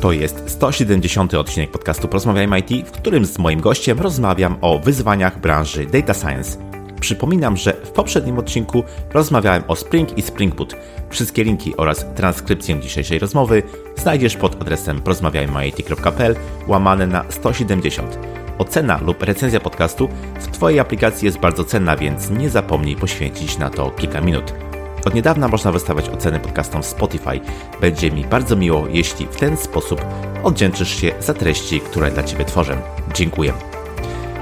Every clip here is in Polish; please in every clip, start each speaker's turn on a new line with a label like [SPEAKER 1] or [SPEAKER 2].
[SPEAKER 1] To jest 170. odcinek podcastu Porozmawiajmy IT, w którym z moim gościem rozmawiam o wyzwaniach branży Data Science. Przypominam, że w poprzednim odcinku rozmawiałem o Spring i Spring Boot. Wszystkie linki oraz transkrypcję dzisiejszej rozmowy znajdziesz pod adresem porozmawiajmyit.pl łamane na 170. Ocena lub recenzja podcastu w Twojej aplikacji jest bardzo cenna, więc nie zapomnij poświęcić na to kilka minut. Od niedawna można wystawiać oceny podcastom w Spotify. Będzie mi bardzo miło, jeśli w ten sposób oddzięczysz się za treści, które dla Ciebie tworzę. Dziękuję.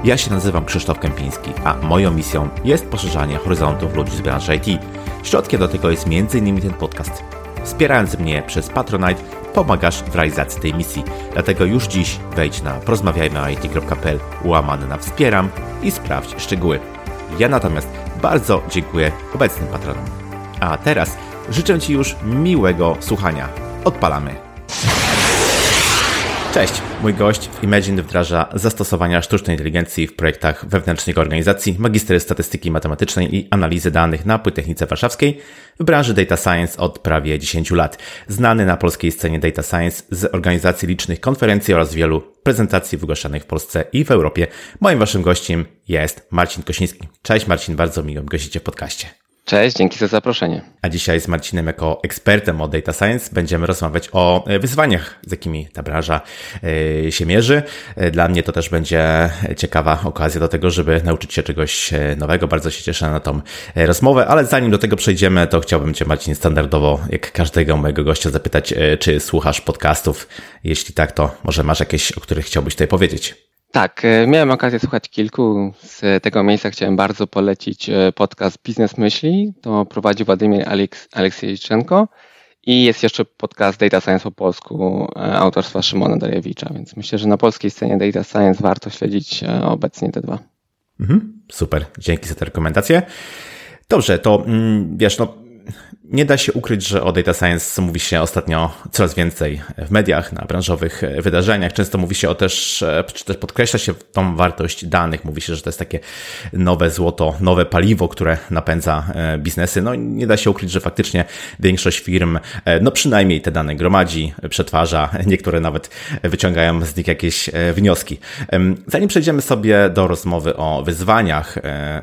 [SPEAKER 1] Ja się nazywam Krzysztof Kępiński, a moją misją jest poszerzanie horyzontów ludzi z branży IT. Środkiem do tego jest m.in. ten podcast. Wspierając mnie przez Patronite, pomagasz w realizacji tej misji. Dlatego już dziś wejdź na porozmawiajmyit.pl łamane na wspieram i sprawdź szczegóły. Ja natomiast bardzo dziękuję obecnym patronom. A teraz życzę Ci już miłego słuchania. Odpalamy. Cześć, mój gość w Imagine wdraża zastosowania sztucznej inteligencji w projektach wewnętrznych organizacji, magister statystyki matematycznej i analizy danych na Politechnice Warszawskiej w branży Data Science od prawie 10 lat. Znany na polskiej scenie Data Science z organizacji licznych konferencji oraz wielu prezentacji wygłaszanych w Polsce i w Europie. Moim waszym gościem jest Marcin Kosiński. Cześć Marcin, bardzo miło gościcie w podcaście.
[SPEAKER 2] Cześć, dzięki za zaproszenie.
[SPEAKER 1] A dzisiaj z Marcinem jako ekspertem od Data Science będziemy rozmawiać o e, wyzwaniach, z jakimi ta branża e, się mierzy. E, dla mnie to też będzie ciekawa okazja do tego, żeby nauczyć się czegoś nowego. Bardzo się cieszę na tą rozmowę, ale zanim do tego przejdziemy, to chciałbym Cię Marcin standardowo, jak każdego mojego gościa, zapytać, czy słuchasz podcastów? Jeśli tak, to może masz jakieś, o których chciałbyś tutaj powiedzieć?
[SPEAKER 2] Tak, e, miałem okazję słuchać kilku. Z tego miejsca chciałem bardzo polecić e, podcast Biznes Myśli. To prowadzi Władimir Aleks Aleksiejczenko. I jest jeszcze podcast Data Science po polsku e, autorstwa Szymona Dariewicza, więc myślę, że na polskiej scenie Data Science warto śledzić obecnie te dwa.
[SPEAKER 1] Mhm, super, dzięki za te rekomendacje. Dobrze, to mm, wiesz, no nie da się ukryć, że o data science mówi się ostatnio coraz więcej w mediach, na branżowych wydarzeniach. Często mówi się o też, czy też podkreśla się tą wartość danych. Mówi się, że to jest takie nowe złoto, nowe paliwo, które napędza e, biznesy. No nie da się ukryć, że faktycznie większość firm, e, no przynajmniej te dane gromadzi, przetwarza, niektóre nawet wyciągają z nich jakieś e, wnioski. Zanim przejdziemy sobie do rozmowy o wyzwaniach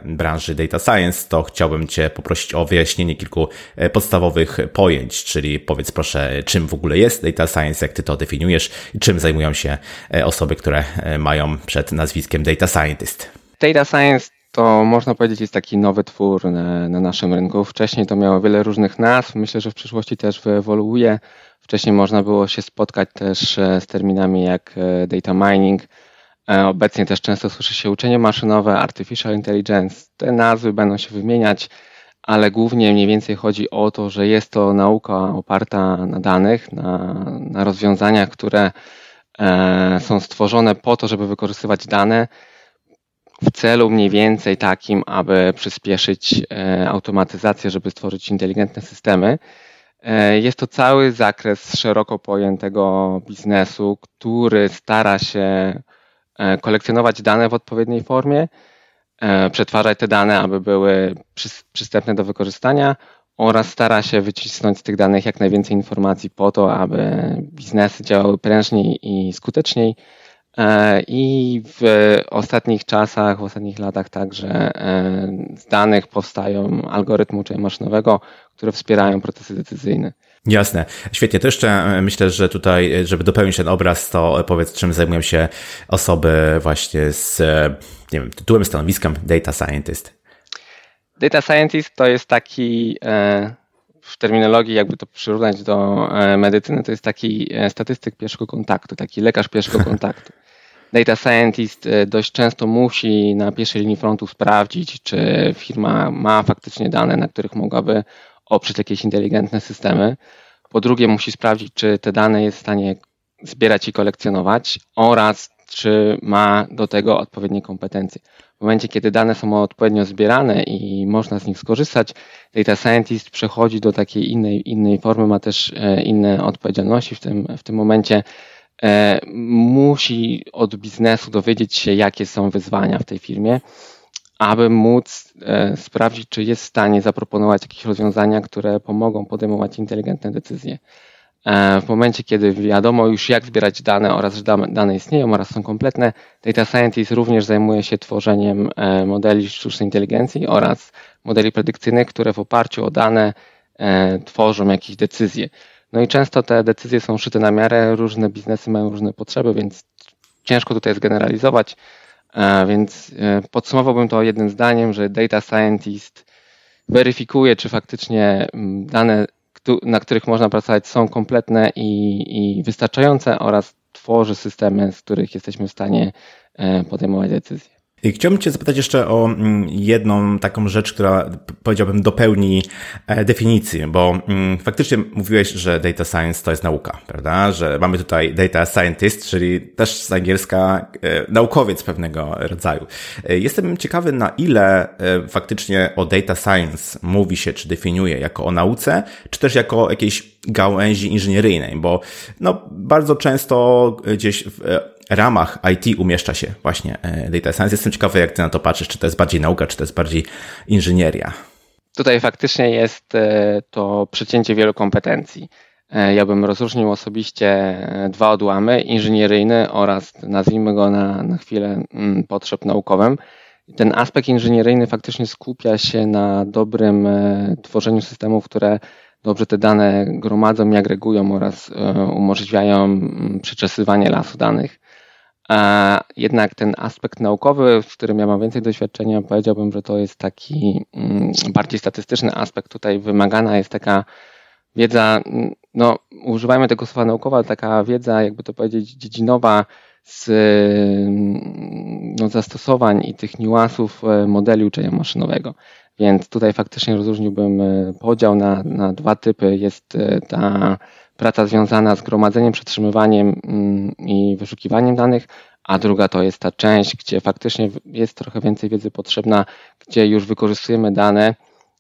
[SPEAKER 1] branży data science, to chciałbym Cię poprosić o wyjaśnienie kilku podstawowych pojęć, czyli powiedz proszę, czym w ogóle jest data science, jak ty to definiujesz i czym zajmują się e, osoby, które e, mają przed nazwiskiem data scientist.
[SPEAKER 2] Data science to można powiedzieć jest taki nowy twór na, na naszym rynku. Wcześniej to miało wiele różnych nazw. Myślę, że w przyszłości też wyewoluuje. Wcześniej można było się spotkać też e, z terminami jak data mining. Obecnie też często słyszy się uczenie maszynowe, artificial intelligence. Te nazwy będą się wymieniać ale głównie mniej więcej chodzi o to, że jest to nauka oparta na danych, na, na rozwiązaniach, które e, są stworzone po to, żeby wykorzystywać dane w celu mniej więcej takim, aby przyspieszyć e, automatyzację, żeby stworzyć inteligentne systemy. E, jest to cały zakres szeroko pojętego biznesu, który stara się kolekcjonować dane w odpowiedniej formie E, przetwarzać te dane, aby były przystępne do wykorzystania oraz stara się wycisnąć z tych danych jak najwięcej informacji po to, aby biznesy działały prężniej i skuteczniej. E, I w ostatnich czasach, w ostatnich latach także e, z danych powstają algorytmy uczenia maszynowego, które wspierają procesy decyzyjne.
[SPEAKER 1] Jasne. Świetnie. To jeszcze myślę, że tutaj, żeby dopełnić ten obraz, to powiedz, czym zajmują się osoby właśnie z nie wiem, tytułem, stanowiskiem Data Scientist?
[SPEAKER 2] Data Scientist to jest taki e, w terminologii, jakby to przyrównać do e, medycyny, to jest taki e, statystyk pierwszego kontaktu, taki lekarz pierwszego kontaktu. Data Scientist dość często musi na pierwszej linii frontu sprawdzić, czy firma ma faktycznie dane, na których mogłaby oprzeć jakieś inteligentne systemy. Po drugie, musi sprawdzić, czy te dane jest w stanie zbierać i kolekcjonować oraz czy ma do tego odpowiednie kompetencje. W momencie, kiedy dane są odpowiednio zbierane i można z nich skorzystać, data scientist przechodzi do takiej innej, innej formy, ma też e, inne odpowiedzialności w tym, w tym momencie. E, musi od biznesu dowiedzieć się, jakie są wyzwania w tej firmie, aby móc e, sprawdzić, czy jest w stanie zaproponować jakieś rozwiązania, które pomogą podejmować inteligentne decyzje. E, w momencie, kiedy wiadomo już jak zbierać dane oraz że dane istnieją oraz są kompletne, Data Scientist również zajmuje się tworzeniem e, modeli sztucznej inteligencji oraz modeli predykcyjnych, które w oparciu o dane tworzą jakieś decyzje. No i często te decyzje są szyte na miarę, różne biznesy mają różne potrzeby, więc ciężko tutaj zgeneralizować. Więc podsumowałbym to jednym zdaniem, że Data Scientist weryfikuje, czy faktycznie mm, dane na których można pracować, są kompletne i, i wystarczające oraz tworzy systemy, z których jesteśmy w stanie e, podejmować decyzje.
[SPEAKER 1] Chciałbym Cię zapytać jeszcze o mm, jedną taką rzecz, która powiedziałbym dopełni e, definicji, bo mm, faktycznie mówiłeś, że data science to jest nauka, prawda? Że mamy tutaj data scientist, czyli też z angielska e, naukowiec pewnego rodzaju. E, jestem ciekawy, na ile faktycznie o data science mówi się, czy definiuje jako o nauce, czy też jako jakiejś gałęzi inżynieryjnej, bo no, bardzo często gdzieś w ramach IT umieszcza się właśnie e, data science. Jestem ciekawy, jak ty na to patrzysz, czy to jest bardziej nauka, czy to jest bardziej inżynieria.
[SPEAKER 2] Tutaj faktycznie jest e, to przecięcie wielu kompetencji. E, ja bym rozróżnił osobiście dwa odłamy, inżynieryjny oraz nazwijmy go na, na chwilę mm, potrzeb naukowym. Ten aspekt inżynieryjny faktycznie skupia się na dobrym tworzeniu systemów, które dobrze te dane gromadzą i agregują oraz umożliwiają mm, przeczesywanie lasu danych. A jednak ten aspekt naukowy, w którym ja mam więcej doświadczenia, powiedziałbym, że to jest taki mm, bardziej statystyczny aspekt. Tutaj wymagana jest taka wiedza, mm, no używajmy tego słowa naukowa, ale taka wiedza, jakby to powiedzieć, dziedzinowa z mm, no, zastosowań i tych niuansów e, modeli uczenia maszynowego. Więc tutaj faktycznie rozróżniłbym e, podział na, na dwa typy. Jest e, ta praca związana z gromadzeniem, przetrzymywaniem mm, i wyszukiwaniem danych, a druga to jest ta część, gdzie faktycznie jest trochę więcej wiedzy potrzebna, gdzie już wykorzystujemy dane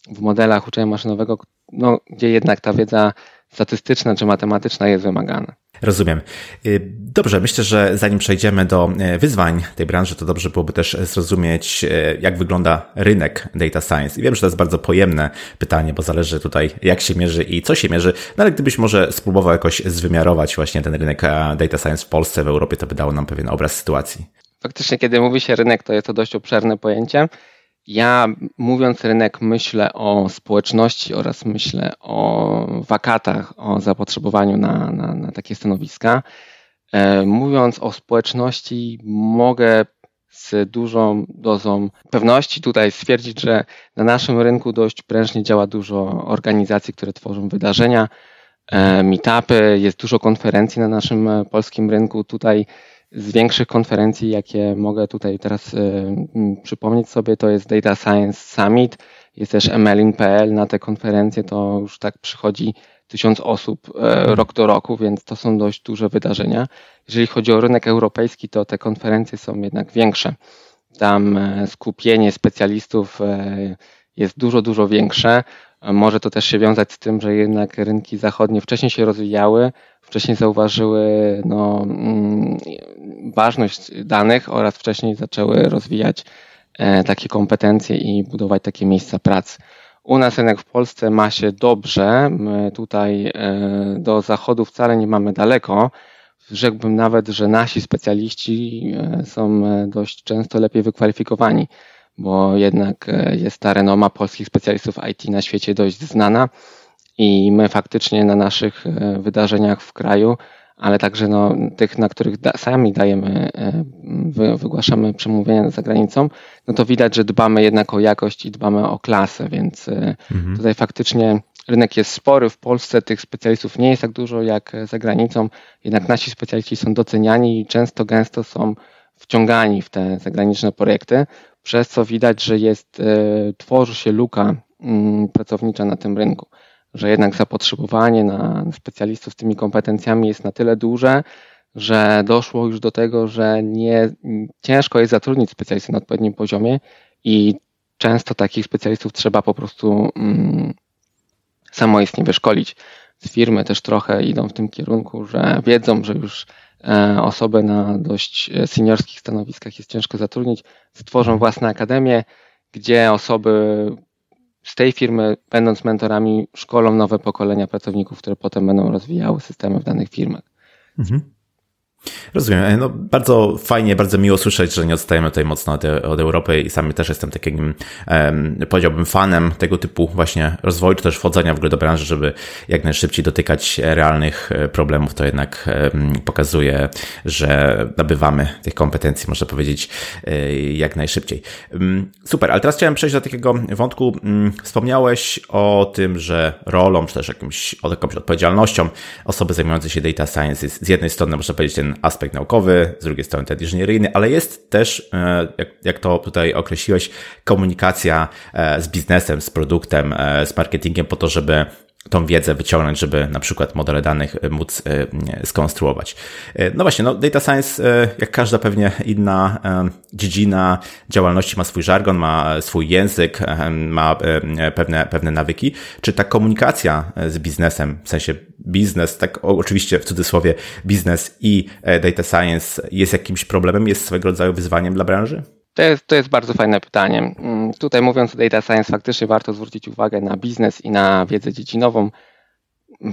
[SPEAKER 2] w modelach uczenia maszynowego, no, gdzie jednak ta wiedza statystyczna czy matematyczna jest wymagana.
[SPEAKER 1] Rozumiem. Y, dobrze, myślę, że zanim przejdziemy do y, wyzwań tej branży, to dobrze byłoby też zrozumieć, y, jak wygląda rynek data science. I wiem, że to jest bardzo pojemne pytanie, bo zależy tutaj, jak się mierzy i co się mierzy. No ale gdybyś może spróbował jakoś zwymiarować właśnie ten rynek data science w Polsce, w Europie, to by dało nam pewien obraz sytuacji.
[SPEAKER 2] Faktycznie, kiedy mówi się rynek, to jest to dość obszerne pojęcie. Ja mówiąc rynek myślę o społeczności oraz myślę o wakatach, o zapotrzebowaniu na, na, na takie stanowiska. E, mówiąc o społeczności mogę z dużą dozą pewności tutaj stwierdzić, że na naszym rynku dość prężnie działa dużo organizacji, które tworzą wydarzenia, e, meetupy, jest dużo konferencji na naszym e, polskim rynku. Tutaj z większych konferencji, jakie mogę tutaj teraz y, przypomnieć sobie, to jest Data Science Summit, jest też MLIN.pl. Na te konferencje to już tak przychodzi tysiąc osób y, rok do roku, więc to są dość duże wydarzenia. Jeżeli chodzi o rynek europejski, to te konferencje są jednak większe. Tam y, skupienie specjalistów jest dużo, dużo większe. Może to też się wiązać z tym, że jednak rynki zachodnie wcześniej się rozwijały, wcześniej zauważyły no, mm, ważność danych oraz wcześniej zaczęły rozwijać e, takie kompetencje i budować takie miejsca pracy. U nas rynek w Polsce ma się dobrze. My tutaj e, do zachodu wcale nie mamy daleko. Rzekłbym nawet, że nasi specjaliści e, są dość często lepiej wykwalifikowani, bo jednak jest ta renoma polskich specjalistów IT na świecie dość znana i my faktycznie na naszych e, wydarzeniach w kraju, ale także no, tych, na których da, sami dajemy, e, wy, wygłaszamy przemówienia za granicą, no to widać, że dbamy jednak o jakość i dbamy o klasę, więc e, mhm. tutaj faktycznie rynek jest spory. W Polsce tych specjalistów nie jest tak dużo jak za granicą, jednak nasi specjaliści są doceniani i często, gęsto są wciągani w te zagraniczne projekty, przez co widać, że jest, tworzy się luka mm, pracownicza na tym rynku że jednak zapotrzebowanie na specjalistów z tymi kompetencjami jest na tyle duże, że doszło już do tego, że nie, ciężko jest zatrudnić specjalistów na odpowiednim poziomie i często takich specjalistów trzeba po prostu mm, samoistnie wyszkolić. Firmy też trochę idą w tym kierunku, że wiedzą, że już e, osoby na dość seniorskich stanowiskach jest ciężko zatrudnić, stworzą własne akademie, gdzie osoby z tej firmy, będąc mentorami, szkolą nowe pokolenia pracowników, które potem będą rozwijały systemy w danych firmach. Mhm.
[SPEAKER 1] Rozumiem. E, no, bardzo fajnie, bardzo miło słyszeć, że nie odstajemy tutaj mocno od, od Europy i sam też jestem takim, um, powiedziałbym, fanem tego typu właśnie rozwoju, czy też wchodzenia w ogóle do branży, żeby jak najszybciej dotykać realnych e, problemów. To jednak um, pokazuje, że nabywamy tych kompetencji, można powiedzieć, e, jak najszybciej. Um, super, ale teraz chciałem przejść do takiego wątku. Wspomniałeś o tym, że rolą, czy też jakimś, jakąś odpowiedzialnością osoby zajmującej się data science jest z jednej strony, można powiedzieć, ten aspekt naukowy, z drugiej strony ten inżynieryjny, ale jest też, e, jak, jak to tutaj określiłeś, komunikacja e, z biznesem, z produktem, e, z marketingiem po to, żeby tą wiedzę wyciągnąć, żeby na przykład modele danych móc skonstruować. No właśnie, no data science, jak każda pewnie inna dziedzina działalności ma swój żargon, ma swój język, ma pewne, pewne nawyki. Czy ta komunikacja z biznesem, w sensie biznes, tak oczywiście w cudzysłowie biznes i e, data science jest jakimś problemem, jest swego rodzaju wyzwaniem dla branży?
[SPEAKER 2] To jest, to jest bardzo fajne pytanie. Mm, tutaj mówiąc o data science, faktycznie warto zwrócić uwagę na biznes i na wiedzę dziedzinową.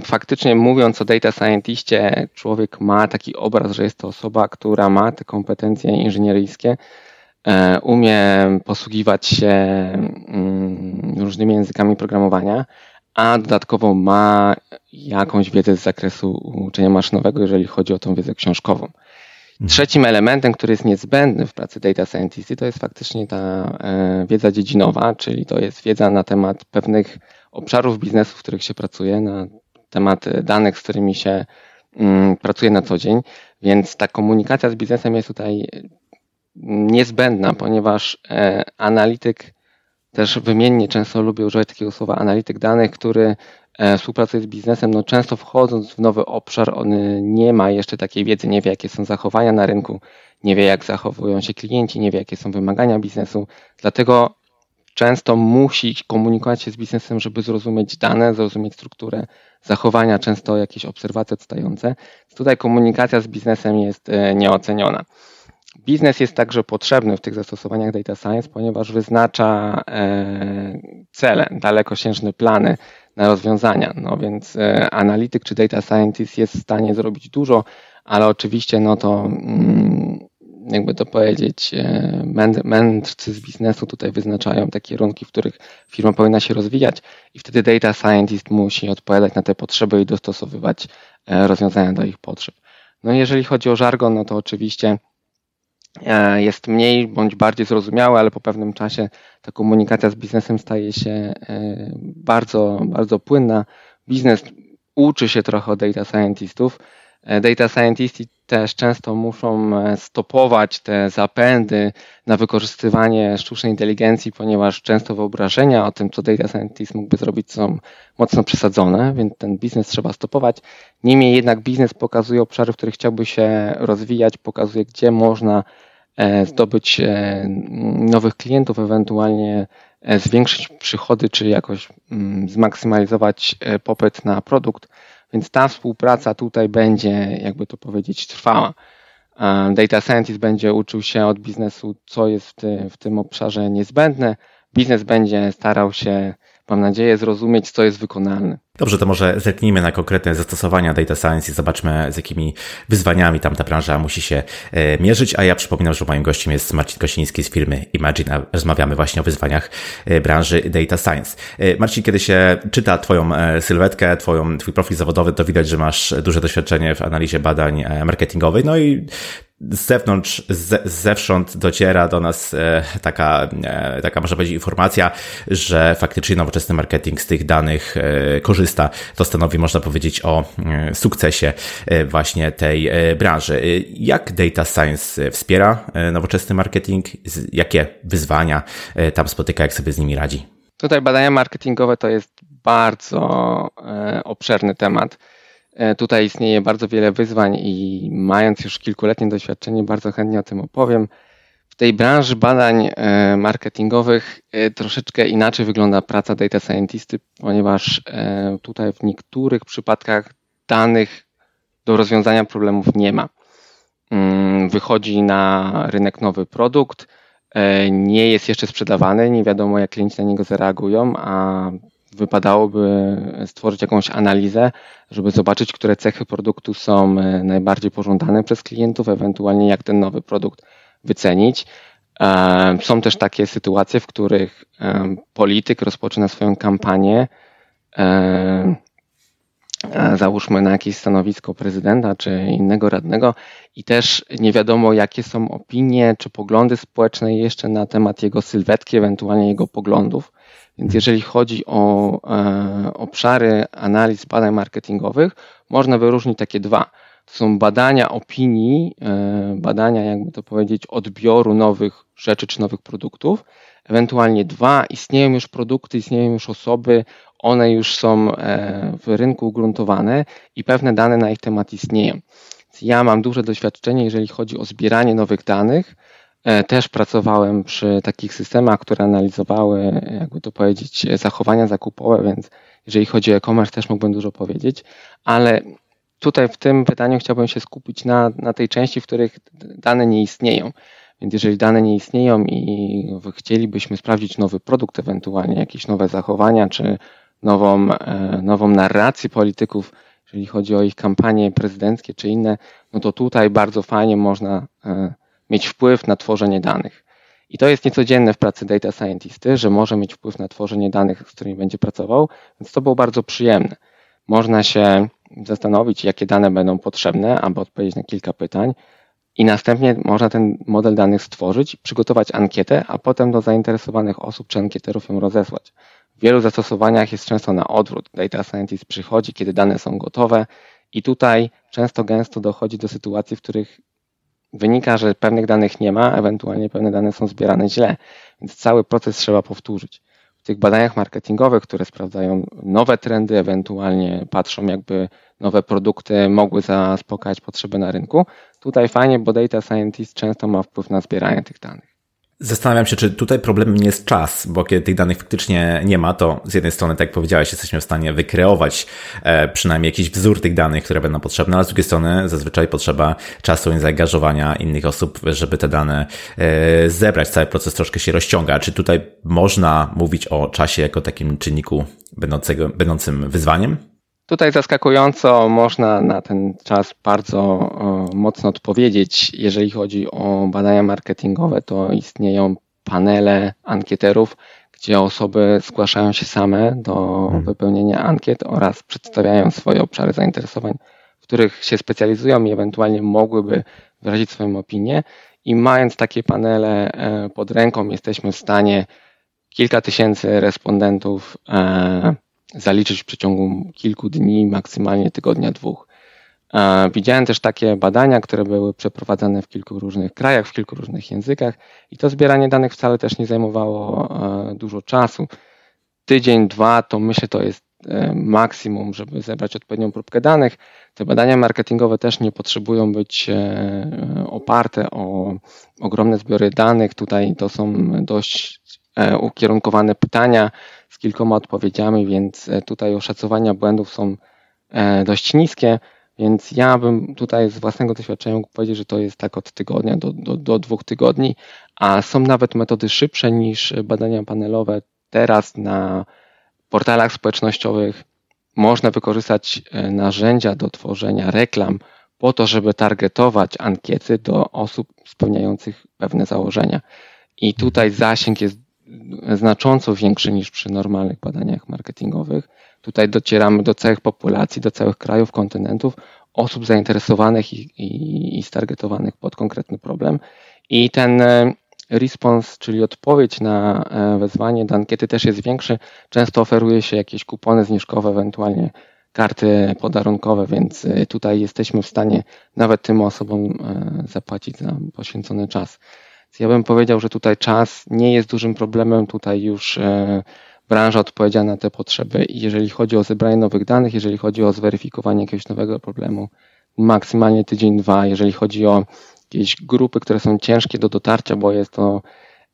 [SPEAKER 2] Faktycznie mówiąc o data scientistie, człowiek ma taki obraz, że jest to osoba, która ma te kompetencje inżynieryjskie, e, umie posługiwać się mm, różnymi językami programowania, a dodatkowo ma jakąś wiedzę z zakresu uczenia maszynowego, jeżeli chodzi o tą wiedzę książkową. Trzecim elementem, który jest niezbędny w pracy data scientisty, to jest faktycznie ta e, wiedza dziedzinowa, czyli to jest wiedza na temat pewnych obszarów biznesu, w których się pracuje, na temat danych, z którymi się mm, pracuje na co dzień, więc ta komunikacja z biznesem jest tutaj niezbędna, ponieważ e, analityk też wymiennie często lubię używać takiego słowa analityk danych, który współpracuje z biznesem, no często wchodząc w nowy obszar, on nie ma jeszcze takiej wiedzy, nie wie jakie są zachowania na rynku, nie wie jak zachowują się klienci, nie wie jakie są wymagania biznesu, dlatego często musi komunikować się z biznesem, żeby zrozumieć dane, zrozumieć strukturę zachowania, często jakieś obserwacje odstające. Tutaj komunikacja z biznesem jest e, nieoceniona. Biznes jest także potrzebny w tych zastosowaniach data science, ponieważ wyznacza e, cele, dalekosiężne plany na rozwiązania. No więc e, analityk czy data scientist jest w stanie zrobić dużo, ale oczywiście no to mm, jakby to powiedzieć, e, mędrcy z biznesu tutaj wyznaczają te kierunki, w których firma powinna się rozwijać i wtedy data scientist musi odpowiadać na te potrzeby i dostosowywać rozwiązania do ich potrzeb. No jeżeli chodzi o żargon, no to oczywiście jest mniej bądź bardziej zrozumiałe, ale po pewnym czasie ta komunikacja z biznesem staje się e, bardzo, bardzo płynna. Biznes uczy się trochę od data scientistów. E, data scientisti też często muszą stopować te zapędy na wykorzystywanie sztucznej inteligencji, ponieważ często wyobrażenia o tym, co data scientist mógłby zrobić, są mocno przesadzone, więc ten biznes trzeba stopować. Niemniej jednak biznes pokazuje obszary, w których chciałby się rozwijać, pokazuje, gdzie można e, zdobyć e, nowych klientów, ewentualnie e, zwiększyć przychody, czy jakoś mm, zmaksymalizować popyt na produkt. Więc ta współpraca tutaj będzie, jakby to powiedzieć, trwała. Data scientist będzie uczył się od biznesu, co jest w, w tym obszarze niezbędne. Biznes będzie starał się mam nadzieję, zrozumieć, co jest wykonalne.
[SPEAKER 1] Dobrze, to może zerknijmy na konkretne zastosowania data science i zobaczmy, z jakimi wyzwaniami tam ta branża musi się e, mierzyć. A ja przypominam, że moim gościem jest Marcin Kosiński z firmy Imagine, a rozmawiamy właśnie o wyzwaniach e, branży data science. E, Marcin, kiedy się czyta Twoją sylwetkę, twoją, Twój profil zawodowy, to widać, że masz duże doświadczenie w analizie badań marketingowej. No i z zewnątrz, z, zewsząd dociera do nas e, taka, e, taka można powiedzieć informacja, że faktycznie nowoczesny marketing z tych danych e, korzysta. To stanowi, można powiedzieć, o sukcesie właśnie tej branży. Jak data science wspiera nowoczesny marketing? Jakie wyzwania tam spotyka, jak sobie z nimi radzi?
[SPEAKER 2] Tutaj badania marketingowe to jest bardzo obszerny temat tutaj istnieje bardzo wiele wyzwań i mając już kilkuletnie doświadczenie, bardzo chętnie o tym opowiem. W tej branży badań e, marketingowych e, troszeczkę inaczej wygląda praca data scientisty, ponieważ tutaj w niektórych przypadkach danych do rozwiązania problemów nie ma. Mm, wychodzi na rynek nowy produkt, nie jest jeszcze sprzedawany, nie wiadomo jak klienci na niego zareagują, a wypadałoby stworzyć jakąś analizę, żeby zobaczyć, które cechy produktu są najbardziej pożądane przez klientów, ewentualnie jak ten nowy produkt wycenić. Są też takie sytuacje, w których polityk rozpoczyna swoją kampanię, załóżmy na jakieś stanowisko prezydenta czy innego radnego i też nie wiadomo, jakie są opinie czy poglądy społeczne jeszcze na temat jego sylwetki, ewentualnie jego poglądów. Więc jeżeli chodzi o e, obszary analiz badań marketingowych, można wyróżnić takie dwa. To są badania opinii, e, badania, jakby to powiedzieć, odbioru nowych rzeczy czy nowych produktów. Ewentualnie dwa, istnieją już produkty, istnieją już osoby, one już są e, w rynku ugruntowane i pewne dane na ich temat istnieją. Ja mam duże doświadczenie, jeżeli chodzi o zbieranie nowych danych. E, też pracowałem przy takich systemach, które analizowały, jakby to powiedzieć, zachowania zakupowe, więc jeżeli chodzi o e-commerce, też mógłbym dużo powiedzieć, ale tutaj w tym pytaniu chciałbym się skupić na, na tej części, w których dane nie istnieją. Więc jeżeli dane nie istnieją i chcielibyśmy sprawdzić nowy produkt, ewentualnie jakieś nowe zachowania, czy nową, e, nową narrację polityków, jeżeli chodzi o ich kampanie prezydenckie czy inne, no to tutaj bardzo fajnie można e, mieć wpływ na tworzenie danych. I to jest niecodzienne w pracy data scientisty, że może mieć wpływ na tworzenie danych, z którymi będzie pracował, więc to było bardzo przyjemne. Można się zastanowić, jakie dane będą potrzebne, aby odpowiedzieć na kilka pytań, i następnie można ten model danych stworzyć, przygotować ankietę, a potem do zainteresowanych osób czy ankieterów ją rozesłać. W wielu zastosowaniach jest często na odwrót. Data scientist przychodzi, kiedy dane są gotowe i tutaj często gęsto dochodzi do sytuacji, w których wynika, że pewnych danych nie ma, ewentualnie pewne dane są zbierane źle, więc cały proces trzeba powtórzyć. W tych badaniach marketingowych, które sprawdzają nowe trendy, ewentualnie patrzą, jakby nowe produkty mogły zaspokajać potrzeby na rynku, tutaj fajnie, bo data scientist często ma wpływ na zbieranie tych danych.
[SPEAKER 1] Zastanawiam się, czy tutaj problemem nie jest czas, bo kiedy tych danych faktycznie nie ma, to z jednej strony, tak jak powiedziałeś, jesteśmy w stanie wykreować e, przynajmniej jakiś wzór tych danych, które będą potrzebne, ale z drugiej strony zazwyczaj potrzeba czasu i zaangażowania innych osób, żeby te dane e, zebrać. Cały proces troszkę się rozciąga. Czy tutaj można mówić o czasie jako takim czynniku będącego, będącym wyzwaniem?
[SPEAKER 2] Tutaj zaskakująco można na ten czas bardzo mocno odpowiedzieć. Jeżeli chodzi o badania marketingowe, to istnieją panele ankieterów, gdzie osoby zgłaszają się same do hmm. wypełnienia ankiet oraz przedstawiają swoje obszary zainteresowań, w których się specjalizują i ewentualnie mogłyby wyrazić swoją opinię. I mając takie panele e, pod ręką, jesteśmy w stanie kilka tysięcy respondentów e, zaliczyć w przeciągu kilku dni, maksymalnie tygodnia, dwóch. Widziałem też takie badania, które były przeprowadzane w kilku różnych krajach, w kilku różnych językach i to zbieranie danych wcale też nie zajmowało e, dużo czasu. Tydzień, dwa to myślę to jest e, maksimum, żeby zebrać odpowiednią próbkę danych. Te badania marketingowe też nie potrzebują być e, oparte o ogromne zbiory danych. Tutaj to są dość ukierunkowane pytania, kilkoma odpowiedziami, więc e, tutaj oszacowania błędów są e, dość niskie. Więc ja bym tutaj z własnego doświadczenia mógł powiedzieć, że to jest tak od tygodnia do, do, do dwóch tygodni, a są nawet metody szybsze niż badania panelowe. Teraz na portalach społecznościowych można wykorzystać e, narzędzia do tworzenia reklam po to, żeby targetować ankiety do osób spełniających pewne założenia. I tutaj zasięg jest znacząco większy niż przy normalnych badaniach marketingowych. Tutaj docieramy do całych populacji, do całych krajów, kontynentów, osób zainteresowanych i, i, i stargetowanych pod konkretny problem. I ten e, response, czyli odpowiedź na e, wezwanie do ankiety też jest większy. Często oferuje się jakieś kupony zniżkowe, ewentualnie karty podarunkowe, więc e, tutaj jesteśmy w stanie nawet tym osobom zapłacić za poświęcony czas ja bym powiedział, że tutaj czas nie jest dużym problemem, tutaj już e, branża odpowiedziała na te potrzeby. I jeżeli chodzi o zebranie nowych danych, jeżeli chodzi o zweryfikowanie jakiegoś nowego problemu, maksymalnie tydzień, dwa, jeżeli chodzi o jakieś grupy, które są ciężkie do dotarcia, bo jest to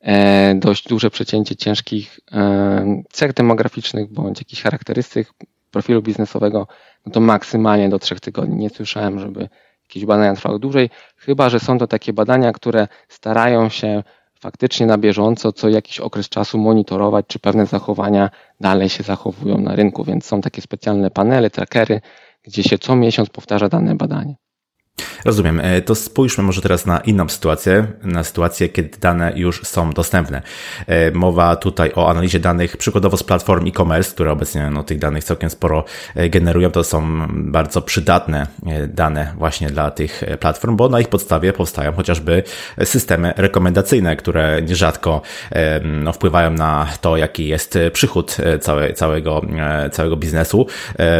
[SPEAKER 2] e, dość duże przecięcie ciężkich e, cech demograficznych bądź jakichś charakterystyk profilu biznesowego, no to maksymalnie do trzech tygodni. Nie słyszałem, żeby jakieś badania trwały dłużej, chyba że są to takie badania, które starają się faktycznie na bieżąco, co jakiś okres czasu monitorować, czy pewne zachowania dalej się zachowują na rynku, więc są takie specjalne panele, trackery, gdzie się co miesiąc powtarza dane badanie.
[SPEAKER 1] Rozumiem. E, to spójrzmy może teraz na inną sytuację, na sytuację, kiedy dane już są dostępne. E, mowa tutaj o analizie danych przykładowo z platform e-commerce, które obecnie no, tych danych całkiem sporo e, generują. To są bardzo przydatne dane właśnie dla tych platform, bo na ich podstawie powstają chociażby systemy rekomendacyjne, które nierzadko no, wpływają na to, jaki jest przychód całe, całego, całego biznesu.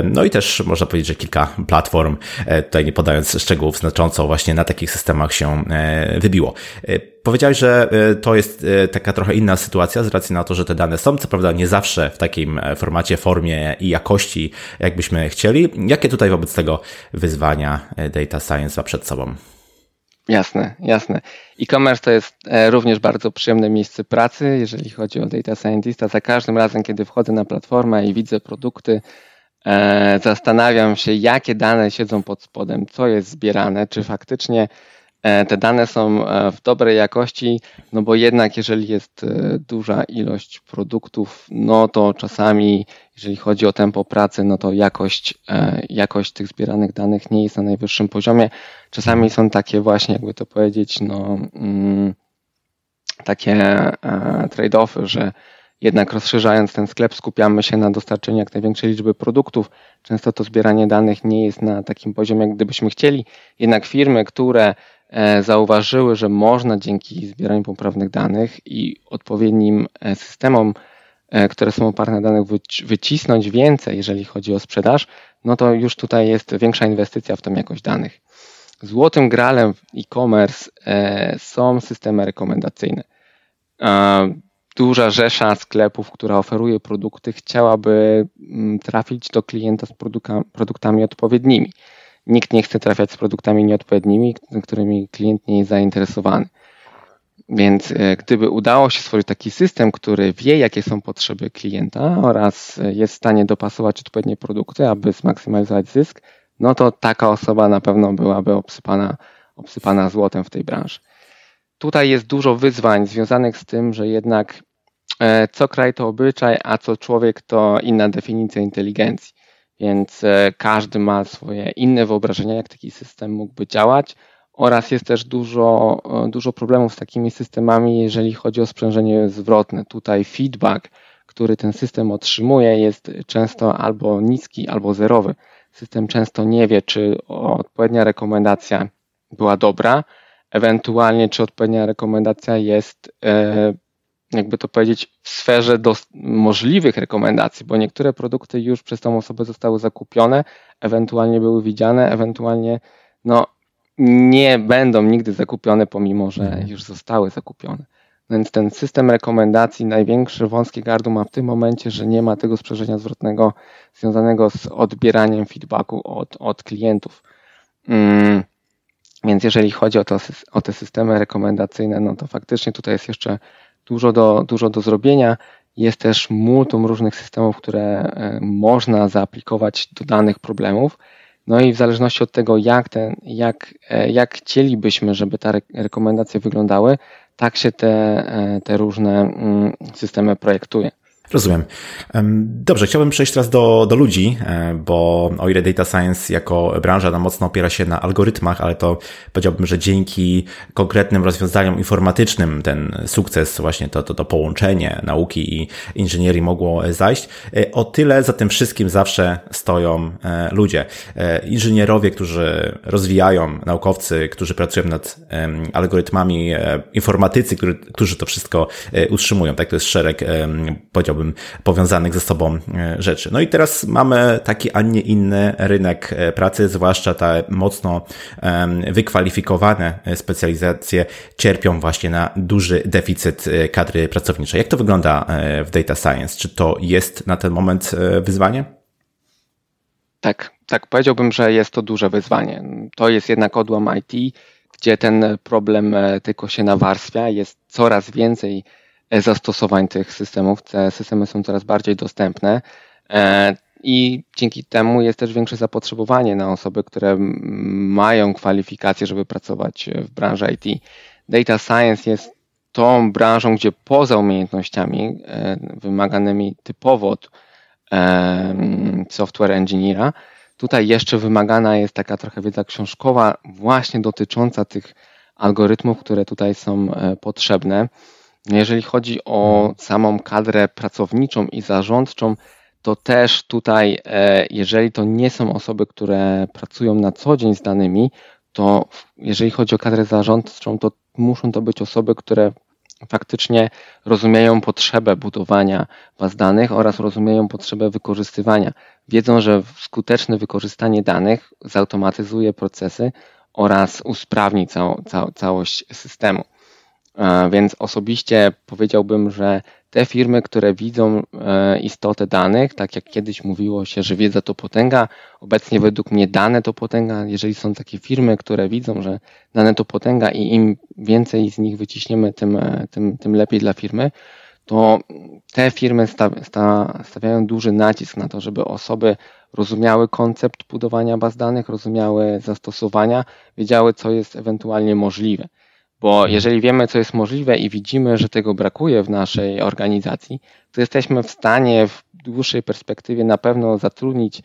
[SPEAKER 1] No i też można powiedzieć, że kilka platform, tutaj nie podając szczegółów, znacząco właśnie na takich systemach się e, wybiło. E, powiedziałeś, że e, to jest taka trochę inna sytuacja z racji na to, że te dane są, co prawda nie zawsze w takim formacie, formie i jakości, jakbyśmy chcieli. Jakie tutaj wobec tego wyzwania data science ma przed sobą?
[SPEAKER 2] Jasne, jasne. E-commerce to jest również bardzo przyjemne miejsce pracy, jeżeli chodzi o data scientista. Za każdym razem, kiedy wchodzę na platformę i widzę produkty, E, zastanawiam się, jakie dane siedzą pod spodem, co jest zbierane, czy faktycznie e, te dane są e, w dobrej jakości, no bo jednak jeżeli jest duża ilość produktów, no to czasami, jeżeli chodzi o tempo pracy, no to jakość, jakość tych zbieranych danych nie jest na najwyższym poziomie. Czasami są takie właśnie, jakby to powiedzieć, no, mm, takie trade-offy, że jednak rozszerzając ten sklep, skupiamy się na dostarczeniu jak największej liczby produktów. Często to zbieranie danych nie jest na takim poziomie, jak gdybyśmy chcieli. Jednak firmy, które e, zauważyły, że można dzięki zbieraniu poprawnych danych i odpowiednim e, systemom, e, które są oparte na danych, wycisnąć więcej, jeżeli chodzi o sprzedaż, no to już tutaj jest większa inwestycja w tą jakość danych. Złotym gralem w e-commerce są systemy rekomendacyjne duża rzesza sklepów, która oferuje produkty, chciałaby mm, trafić do klienta z produktami odpowiednimi. Nikt nie chce trafiać z produktami nieodpowiednimi, którymi klient nie jest zainteresowany. Więc e, gdyby udało się stworzyć taki system, który wie, jakie są potrzeby klienta oraz jest w stanie dopasować odpowiednie produkty, aby zmaksymalizować zysk, no to taka osoba na pewno byłaby obsypana, obsypana złotem w tej branży. Tutaj jest dużo wyzwań związanych z tym, że jednak E, co kraj to obyczaj, a co człowiek to inna definicja inteligencji. Więc e, każdy ma swoje inne wyobrażenia, jak taki system mógłby działać, oraz jest też dużo, e, dużo problemów z takimi systemami, jeżeli chodzi o sprzężenie zwrotne. Tutaj feedback, który ten system otrzymuje, jest często albo niski, albo zerowy. System często nie wie, czy odpowiednia rekomendacja była dobra, ewentualnie czy odpowiednia rekomendacja jest jakby to powiedzieć, w sferze możliwych rekomendacji, bo niektóre produkty już przez tą osobę zostały zakupione, ewentualnie były widziane, ewentualnie no, nie będą nigdy zakupione, pomimo że mhm. już zostały zakupione. Więc ten system rekomendacji, największe wąskie gardło ma w tym momencie, że nie ma tego sprzężenia zwrotnego związanego z odbieraniem feedbacku od, od klientów. Mm. Więc jeżeli chodzi o, to, o te systemy rekomendacyjne, no to faktycznie tutaj jest jeszcze dużo do, dużo do zrobienia. Jest też multum różnych systemów, które e, można zaaplikować do danych problemów. No i w zależności od tego, jak, ten, jak, e, jak chcielibyśmy, żeby te rekomendacje wyglądały, tak się te, e, te różne mm, systemy projektuje.
[SPEAKER 1] Rozumiem. Dobrze, chciałbym przejść teraz do, do ludzi, e, bo o ile data science jako branża no, mocno opiera się na algorytmach, ale to powiedziałbym, że dzięki konkretnym rozwiązaniom informatycznym ten sukces, właśnie to, to, to połączenie nauki i inżynierii mogło zajść. E, o tyle za tym wszystkim zawsze stoją e, ludzie. Inżynierowie, którzy rozwijają, naukowcy, którzy pracują nad algorytmami, informatycy, którzy, którzy to wszystko utrzymują. Tak, to jest szereg, powiedziałbym, powiedziałbym, powiązanych ze sobą e, rzeczy. No i teraz mamy taki, a nie inny rynek e, pracy, zwłaszcza te mocno wykwalifikowane specjalizacje cierpią właśnie na duży deficyt e, kadry pracowniczej. Jak to wygląda w data science? Czy to jest na ten moment wyzwanie?
[SPEAKER 2] Tak, tak, powiedziałbym, że jest to duże wyzwanie. To jest jednak odłam IT, gdzie ten problem tylko się nawarstwia, jest coraz więcej zastosowań tych systemów. Te systemy są coraz bardziej dostępne e, i dzięki temu jest też większe zapotrzebowanie na osoby, które mają kwalifikacje, żeby pracować w branży IT. Data science jest tą branżą, gdzie poza umiejętnościami e, wymaganymi typowo od software engineera, tutaj jeszcze wymagana jest taka trochę wiedza książkowa właśnie dotycząca tych algorytmów, które tutaj są e, potrzebne. Jeżeli chodzi o samą kadrę pracowniczą i zarządczą, to też tutaj, e, jeżeli to nie są osoby, które pracują na co dzień z danymi, to jeżeli chodzi o kadrę zarządczą, to muszą to być osoby, które faktycznie rozumieją potrzebę budowania baz danych oraz rozumieją potrzebę wykorzystywania. Wiedzą, że skuteczne wykorzystanie danych zautomatyzuje procesy oraz usprawni całą, cał, całość systemu. E, więc osobiście powiedziałbym, że te firmy, które widzą e, istotę danych, tak jak kiedyś mówiło się, że wiedza to potęga, obecnie według mnie dane to potęga. Jeżeli są takie firmy, które widzą, że dane to potęga i im więcej z nich wyciśniemy, tym, e, tym, tym lepiej dla firmy, to te firmy stawiają duży nacisk na to, żeby osoby rozumiały koncept budowania baz danych, rozumiały zastosowania, wiedziały, co jest ewentualnie możliwe. Bo mhm. jeżeli wiemy, co jest możliwe i widzimy, że tego brakuje w naszej organizacji, to jesteśmy w stanie w dłuższej perspektywie na pewno zatrudnić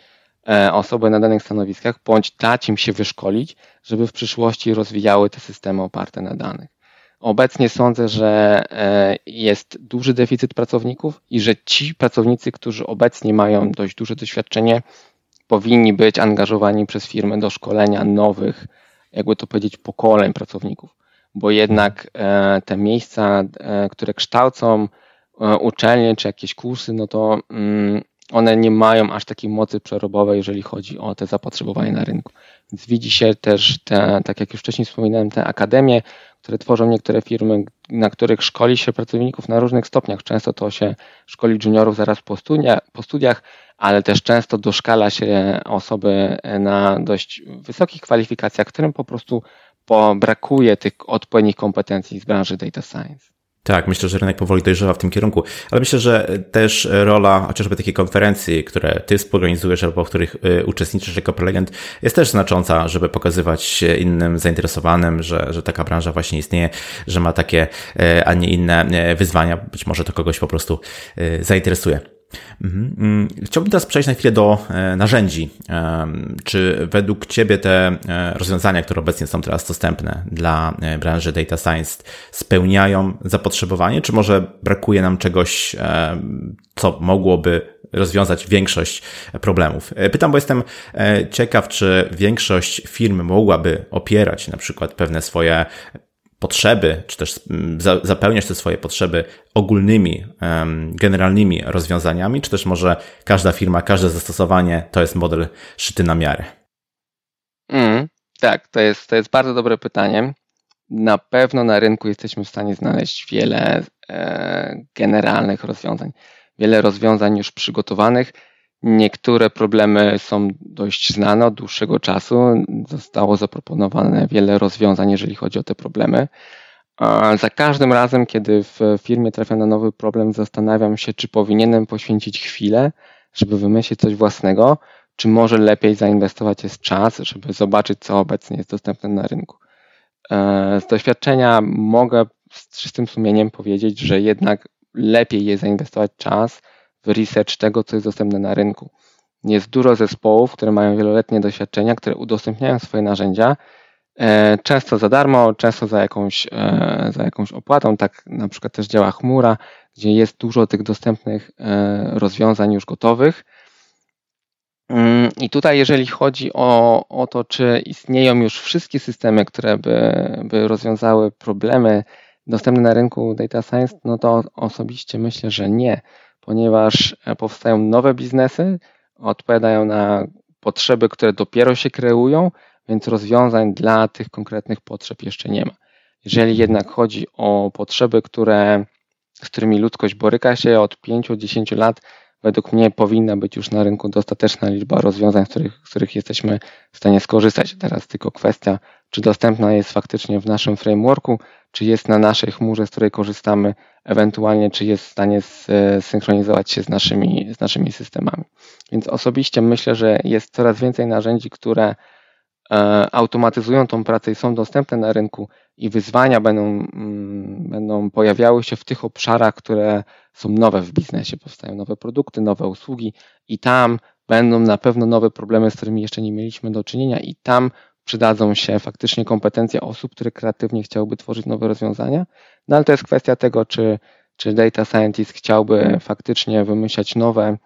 [SPEAKER 2] e, osoby na danych stanowiskach, bądź dać im się wyszkolić, żeby w przyszłości rozwijały te systemy oparte na danych. Obecnie sądzę, że e, jest duży deficyt pracowników i że ci pracownicy, którzy obecnie mają dość duże doświadczenie, powinni być angażowani przez firmę do szkolenia nowych, jakby to powiedzieć, pokoleń pracowników bo jednak e, te miejsca, e, które kształcą e, uczelnie czy jakieś kursy, no to mm, one nie mają aż takiej mocy przerobowej, jeżeli chodzi o te zapotrzebowanie na rynku. Więc widzi się też, te, tak jak już wcześniej wspominałem, te akademie, które tworzą niektóre firmy, na których szkoli się pracowników na różnych stopniach. Często to się szkoli juniorów zaraz po, studia, po studiach, ale też często doszkala się osoby na dość wysokich kwalifikacjach, którym po prostu bo brakuje tych odpowiednich kompetencji z branży data science.
[SPEAKER 1] Tak, myślę, że rynek powoli dojrzewa w tym kierunku, ale myślę, że też rola chociażby takiej konferencji, które ty współorganizujesz albo w których y, uczestniczysz jako prelegent, jest też znacząca, żeby pokazywać innym zainteresowanym, że, że taka branża właśnie istnieje, że ma takie, y, a nie inne y, wyzwania. Być może to kogoś po prostu zainteresuje. Mhm. Mm, chciałbym teraz przejść na chwilę do e, narzędzi. Czy według Ciebie te e, rozwiązania, które obecnie są teraz dostępne dla e, branży data science, spełniają zapotrzebowanie, czy może brakuje nam czegoś, co mogłoby rozwiązać większość problemów. Pytam, bo jestem ciekaw, czy większość firm mogłaby opierać na przykład pewne swoje potrzeby, czy też mm, zapełniać te swoje potrzeby ogólnymi, generalnymi rozwiązaniami, czy też może każda firma, każde zastosowanie to jest model szyty na miarę?
[SPEAKER 2] Mm, tak, to jest, to jest bardzo dobre pytanie. Na pewno na rynku jesteśmy w stanie znaleźć wiele e, generalnych rozwiązań, wiele rozwiązań już przygotowanych Niektóre problemy są dość znane od dłuższego czasu. Zostało zaproponowane wiele rozwiązań, jeżeli chodzi o te problemy. Za każdym razem, kiedy w firmie trafia na nowy problem, zastanawiam się, czy powinienem poświęcić chwilę, żeby wymyślić coś własnego, czy może lepiej zainwestować jest czas, żeby zobaczyć, co obecnie jest dostępne na rynku. E, z doświadczenia mogę z czystym sumieniem powiedzieć, że jednak lepiej jest zainwestować czas, w research tego, co jest dostępne na rynku. Jest dużo zespołów, które mają wieloletnie doświadczenia, które udostępniają swoje narzędzia, e, często za darmo, często za jakąś, e, za jakąś opłatą. Tak na przykład też działa chmura, gdzie jest dużo tych dostępnych e, rozwiązań już gotowych. Mm, I tutaj, jeżeli chodzi o, o to, czy istnieją już wszystkie systemy, które by, by rozwiązały problemy dostępne na rynku data science, no to osobiście myślę, że nie ponieważ e, powstają nowe biznesy, odpowiadają na potrzeby, które dopiero się kreują, więc rozwiązań dla tych konkretnych potrzeb jeszcze nie ma. Jeżeli jednak chodzi o potrzeby, które, z którymi ludzkość boryka się od 5-10 lat, według mnie powinna być już na rynku dostateczna liczba rozwiązań, z których, z których jesteśmy w stanie skorzystać. Teraz tylko kwestia, czy dostępna jest faktycznie w naszym frameworku, czy jest na naszej chmurze, z której korzystamy, ewentualnie czy jest w stanie synchronizować się z naszymi, z naszymi systemami. Więc osobiście myślę, że jest coraz więcej narzędzi, które automatyzują tą pracę i są dostępne na rynku i wyzwania będą, mm, będą pojawiały się w tych obszarach, które są nowe w biznesie. Powstają nowe produkty, nowe usługi i tam będą na pewno nowe problemy, z którymi jeszcze nie mieliśmy do czynienia i tam przydadzą się faktycznie kompetencje osób, które kreatywnie chciałyby tworzyć nowe rozwiązania. No ale to jest kwestia tego, czy, czy data scientist chciałby faktycznie wymyślać nowe,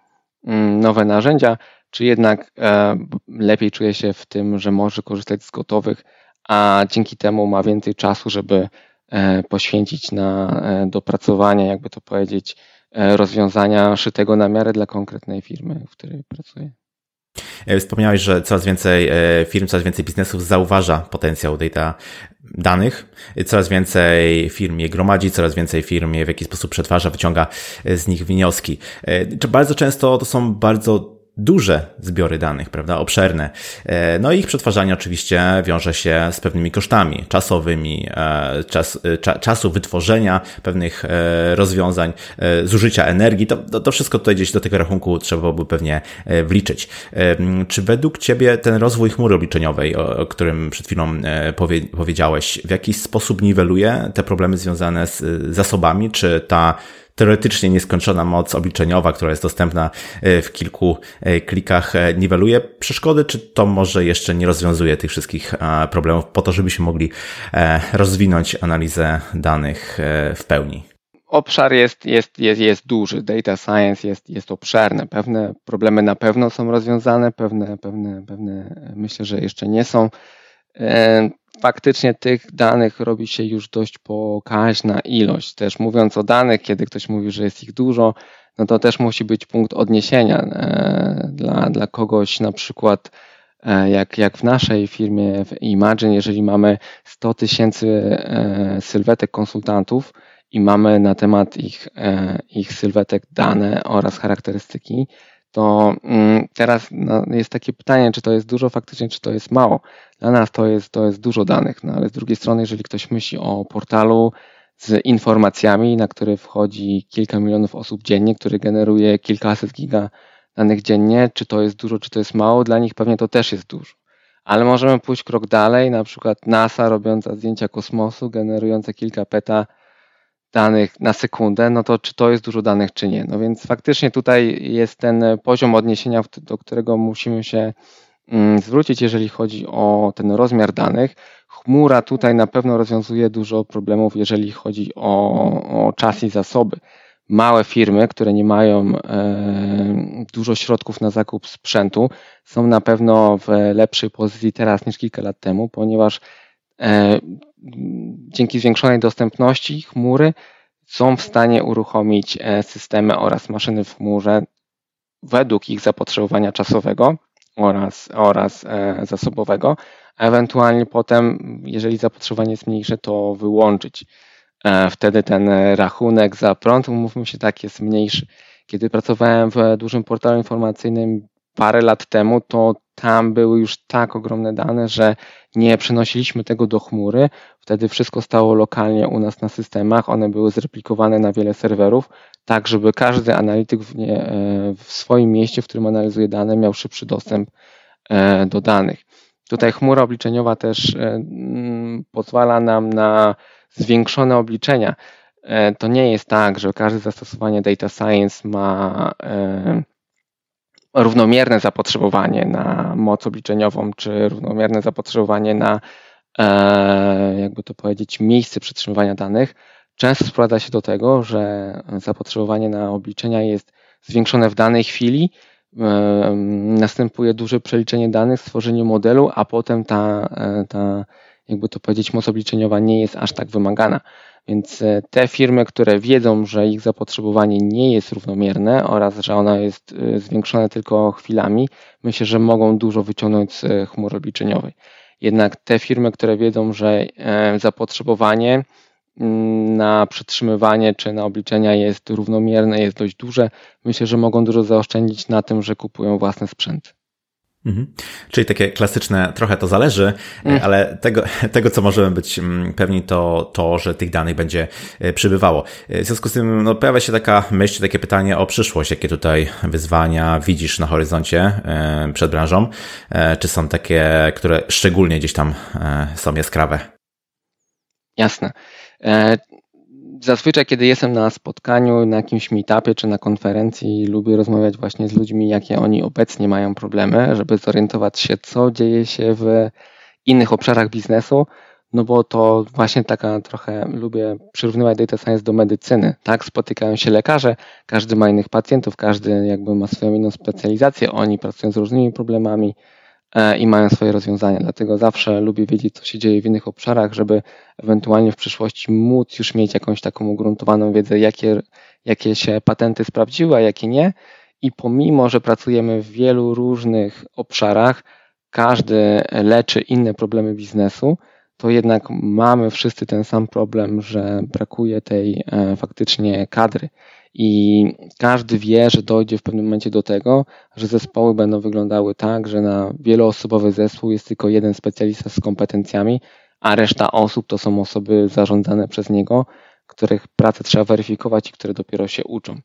[SPEAKER 2] mm, nowe narzędzia, czy jednak e, lepiej czuje się w tym, że może korzystać z gotowych, a dzięki temu ma więcej czasu, żeby e, poświęcić na e, dopracowanie, jakby to powiedzieć, rozwiązania szytego na miarę dla konkretnej firmy, w której pracuje.
[SPEAKER 1] Wspomniałeś, że coraz więcej firm, coraz więcej biznesów zauważa potencjał data danych, coraz więcej firm je gromadzi, coraz więcej firm je w jakiś sposób przetwarza, wyciąga z nich wnioski. Bardzo często to są bardzo duże zbiory danych, prawda, obszerne. E, no i ich przetwarzanie oczywiście wiąże się z pewnymi kosztami czasowymi, e, czas, e, cza, czasu wytworzenia pewnych rozwiązań, zużycia energii. To, to, to, wszystko tutaj gdzieś do tego rachunku trzeba byłoby pewnie wliczyć. Czy według Ciebie ten rozwój chmury obliczeniowej, o, o którym przed chwilą powie, powiedziałeś, w jakiś sposób niweluje te problemy związane z zasobami? Czy ta teoretycznie nieskończona moc obliczeniowa, która jest dostępna e, w kilku e, klikach, e, niweluje przeszkody, czy to może jeszcze nie rozwiązuje tych wszystkich problemów po to, żebyśmy mogli rozwinąć analizę danych w pełni?
[SPEAKER 2] Obszar jest, jest, jest, jest duży, data science jest, jest obszerny. Pewne problemy na pewno są rozwiązane, pewne, pewne, pewne myślę, że jeszcze nie są faktycznie tych danych robi się już dość pokaźna ilość. Też mówiąc o danych, kiedy ktoś mówi, że jest ich dużo, no to też musi być punkt odniesienia e, dla, dla kogoś na przykład e, jak, jak w naszej firmie w Imagine, jeżeli mamy 100 tysięcy e, sylwetek konsultantów i mamy na temat ich, ich sylwetek dane oraz charakterystyki, to mm, teraz no, jest takie pytanie, czy to jest dużo faktycznie, czy to jest mało. Dla nas to jest, to jest dużo danych, no ale z drugiej strony, jeżeli ktoś myśli o portalu z informacjami, na który wchodzi kilka milionów osób dziennie, który generuje kilkaset giga danych dziennie, czy to jest dużo, czy to jest mało, dla nich pewnie to też jest dużo. Ale możemy pójść krok dalej, na przykład NASA robiąca zdjęcia kosmosu, generujące kilka peta danych na sekundę, no to czy to jest dużo danych, czy nie. No więc faktycznie tutaj jest ten poziom odniesienia, do którego musimy się mm, zwrócić, jeżeli chodzi o ten rozmiar danych. Chmura tutaj na pewno rozwiązuje dużo problemów, jeżeli chodzi o, o czas i zasoby. Małe firmy, które nie mają e, dużo środków na zakup sprzętu, są na pewno w lepszej pozycji teraz niż kilka lat temu, ponieważ dzięki zwiększonej dostępności chmury są w stanie uruchomić e, systemy oraz maszyny w chmurze według ich zapotrzebowania czasowego oraz, oraz e, zasobowego, a ewentualnie potem, jeżeli zapotrzebowanie jest mniejsze, to wyłączyć. Wtedy ten rachunek za prąd, mówmy się tak, jest mniejszy. Kiedy pracowałem w dużym portalu informacyjnym parę lat temu, to tam były już tak ogromne dane, że nie przenosiliśmy tego do chmury. Wtedy wszystko stało lokalnie u nas na systemach. One były zreplikowane na wiele serwerów, tak żeby każdy analityk w, nie, e, w swoim mieście, w którym analizuje dane, miał szybszy dostęp e, do danych. Tutaj chmura obliczeniowa też e, mm, pozwala nam na zwiększone obliczenia. To nie jest tak, że każde zastosowanie data science ma równomierne zapotrzebowanie na moc obliczeniową, czy równomierne zapotrzebowanie na, e, jakby to powiedzieć, miejsce przetrzymywania danych, często sprowadza się do tego, że zapotrzebowanie na obliczenia jest zwiększone w danej chwili, e, następuje duże przeliczenie danych, stworzenie modelu, a potem ta, e, ta jakby to powiedzieć, moc obliczeniowa nie jest aż tak wymagana. Więc e, te firmy, które wiedzą, że ich zapotrzebowanie nie jest równomierne oraz że ono jest e, zwiększone tylko chwilami, myślę, że mogą dużo wyciągnąć z e, chmury obliczeniowej. Jednak te firmy, które wiedzą, że zapotrzebowanie mm, na przetrzymywanie czy na obliczenia jest równomierne, jest dość duże, myślę, że mogą dużo zaoszczędzić na tym, że kupują własny sprzęt.
[SPEAKER 1] Mhm. Czyli takie klasyczne, trochę to zależy, mm. ale tego, tego, co możemy być mm, pewni, to to, że tych danych będzie e, przybywało. E, w związku z tym no, pojawia się taka myśl, takie pytanie o przyszłość. Jakie tutaj wyzwania widzisz na horyzoncie przed branżą? Czy są takie, które szczególnie gdzieś tam są jaskrawe?
[SPEAKER 2] Jasne. Zazwyczaj, kiedy jestem na spotkaniu, na jakimś meetupie czy na konferencji, lubię rozmawiać właśnie z ludźmi, jakie oni obecnie mają problemy, żeby zorientować się, co dzieje się w innych obszarach biznesu, no bo to właśnie taka trochę lubię przyrównywać data science do medycyny, tak? Spotykają się lekarze, każdy ma innych pacjentów, każdy jakby ma swoją inną specjalizację, oni pracują z różnymi problemami, i mają swoje rozwiązania. Dlatego zawsze lubię wiedzieć, co się dzieje w innych obszarach, żeby ewentualnie w przyszłości móc już mieć jakąś taką ugruntowaną wiedzę, jakie, jakie się patenty sprawdziły, a jakie nie. I pomimo, że pracujemy w wielu różnych obszarach, każdy leczy inne problemy biznesu, to jednak mamy wszyscy ten sam problem, że brakuje tej e, faktycznie kadry i każdy wie, że dojdzie w pewnym momencie do tego, że zespoły będą wyglądały tak, że na wieloosobowy zespół jest tylko jeden specjalista z kompetencjami, a reszta osób to są osoby zarządzane przez niego, których pracę trzeba weryfikować i które dopiero się uczą.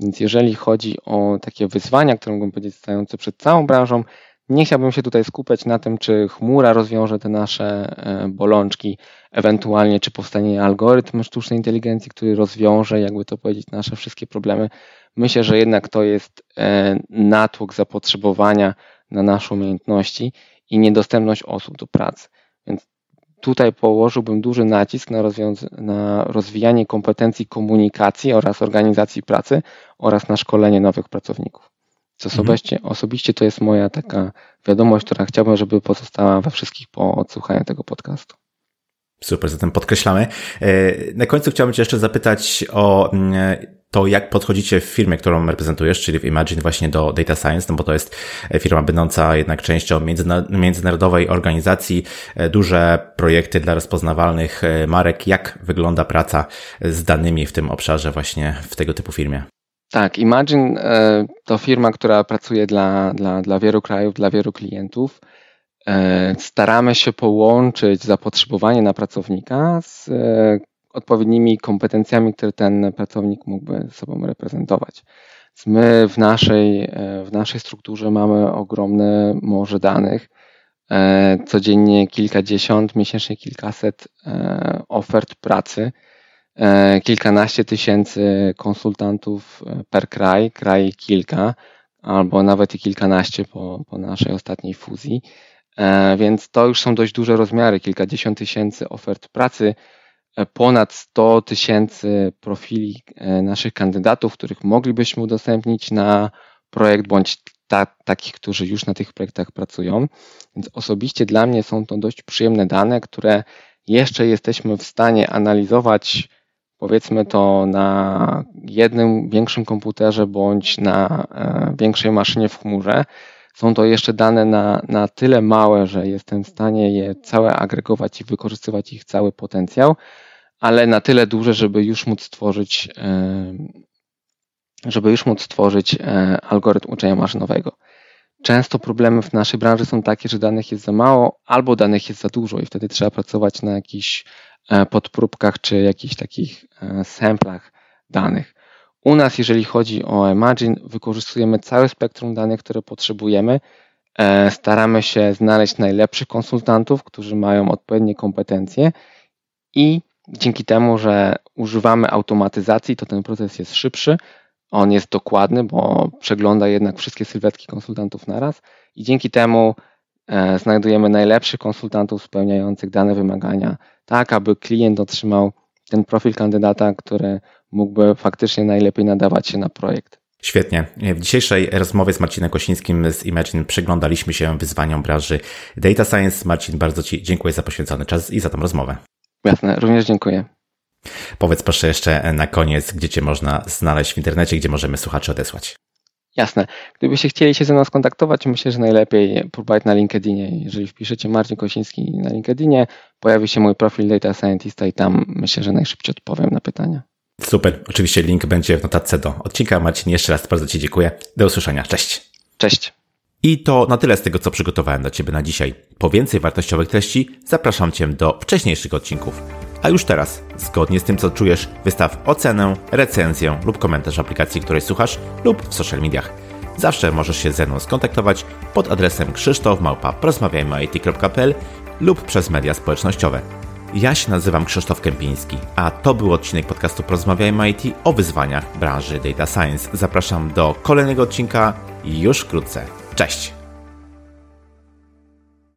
[SPEAKER 2] Więc jeżeli chodzi o takie wyzwania, które mogą powiedzieć stojące przed całą branżą, nie chciałbym się tutaj skupiać na tym, czy chmura rozwiąże te nasze e, bolączki, ewentualnie czy powstanie algorytm sztucznej inteligencji, który rozwiąże, jakby to powiedzieć, nasze wszystkie problemy. Myślę, że jednak to jest e, natłok zapotrzebowania na nasze umiejętności i niedostępność osób do pracy. Więc tutaj położyłbym duży nacisk na, na rozwijanie kompetencji komunikacji oraz organizacji pracy oraz na szkolenie nowych pracowników. Co osobiście, mhm. osobiście to jest moja taka wiadomość, która chciałbym, żeby pozostała we wszystkich po odsłuchaniu tego podcastu.
[SPEAKER 1] Super, zatem podkreślamy. E, na końcu chciałbym Cię jeszcze zapytać o mm, to, jak podchodzicie w firmie, którą reprezentujesz, czyli w Imagine właśnie do Data Science, no bo to jest firma będąca jednak częścią międzynarodowej organizacji, e, duże projekty dla rozpoznawalnych e, marek. Jak wygląda praca z danymi w tym obszarze właśnie w tego typu firmie?
[SPEAKER 2] Tak, Imagine e, to firma, która pracuje dla, dla, dla wielu krajów, dla wielu klientów. E, staramy się połączyć zapotrzebowanie na pracownika z e, odpowiednimi kompetencjami, które ten pracownik mógłby sobą reprezentować. My w naszej, w naszej strukturze mamy ogromne morze danych. Codziennie kilkadziesiąt, miesięcznie kilkaset ofert pracy kilkanaście tysięcy konsultantów e, per kraj, kraj kilka, albo nawet i kilkanaście po, po naszej ostatniej fuzji. E, więc to już są dość duże rozmiary, kilkadziesiąt tysięcy ofert pracy, ponad 100 tysięcy profili naszych kandydatów, których moglibyśmy udostępnić na projekt, bądź ta, takich, którzy już na tych projektach pracują. Więc osobiście dla mnie są to dość przyjemne dane, które jeszcze jesteśmy w stanie analizować powiedzmy to na jednym większym komputerze bądź na e, większej maszynie w chmurze, są to jeszcze dane na, na tyle małe, że jestem w stanie je całe agregować i wykorzystywać ich cały potencjał, ale na tyle duże, żeby już móc stworzyć, e, żeby już móc stworzyć e, algorytm uczenia maszynowego. Często problemy w naszej branży są takie, że danych jest za mało albo danych jest za dużo i wtedy trzeba pracować na jakichś podpróbkach czy jakichś takich e, samplach danych. U nas, jeżeli chodzi o Imagine, wykorzystujemy całe spektrum danych, które potrzebujemy. E, staramy się znaleźć najlepszych konsultantów, którzy mają odpowiednie kompetencje i dzięki temu, że używamy automatyzacji, to ten proces jest szybszy. On jest dokładny, bo przegląda jednak wszystkie sylwetki konsultantów naraz i dzięki temu znajdujemy najlepszych konsultantów spełniających dane wymagania tak aby klient otrzymał ten profil kandydata, który mógłby faktycznie najlepiej nadawać się na projekt.
[SPEAKER 1] Świetnie. W dzisiejszej rozmowie z Marcinem Kosińskim z Imagine przyglądaliśmy się wyzwaniom branży Data Science. Marcin, bardzo Ci dziękuję za poświęcony czas i za tą rozmowę.
[SPEAKER 2] Jasne, również dziękuję.
[SPEAKER 1] Powiedz proszę jeszcze na koniec, gdzie Cię można znaleźć w internecie, gdzie możemy słuchaczy odesłać.
[SPEAKER 2] Jasne. Gdybyście chcieli się ze mną skontaktować, myślę, że najlepiej próbować na LinkedInie. Jeżeli wpiszecie Marcin Kosiński na LinkedInie, pojawi się mój profil Data Scientista i tam myślę, że najszybciej odpowiem na pytania.
[SPEAKER 1] Super. Oczywiście link będzie w notatce do odcinka. Marcin, jeszcze raz bardzo Ci dziękuję. Do usłyszenia. Cześć.
[SPEAKER 2] Cześć.
[SPEAKER 1] I to na tyle z tego, co przygotowałem dla Ciebie na dzisiaj. Po więcej wartościowych treści zapraszam Cię do wcześniejszych odcinków. A już teraz, zgodnie z tym, co czujesz, wystaw ocenę, recenzję lub komentarz aplikacji, której słuchasz lub w social mediach. Zawsze możesz się ze mną skontaktować pod adresem krzysztofmałpa.porozmawiajmy.it.pl lub przez media społecznościowe. Ja się nazywam Krzysztof Kępiński, a to był odcinek podcastu Porozmawiajmy IT o wyzwaniach branży Data Science. Zapraszam do kolejnego odcinka już wkrótce. Cześć!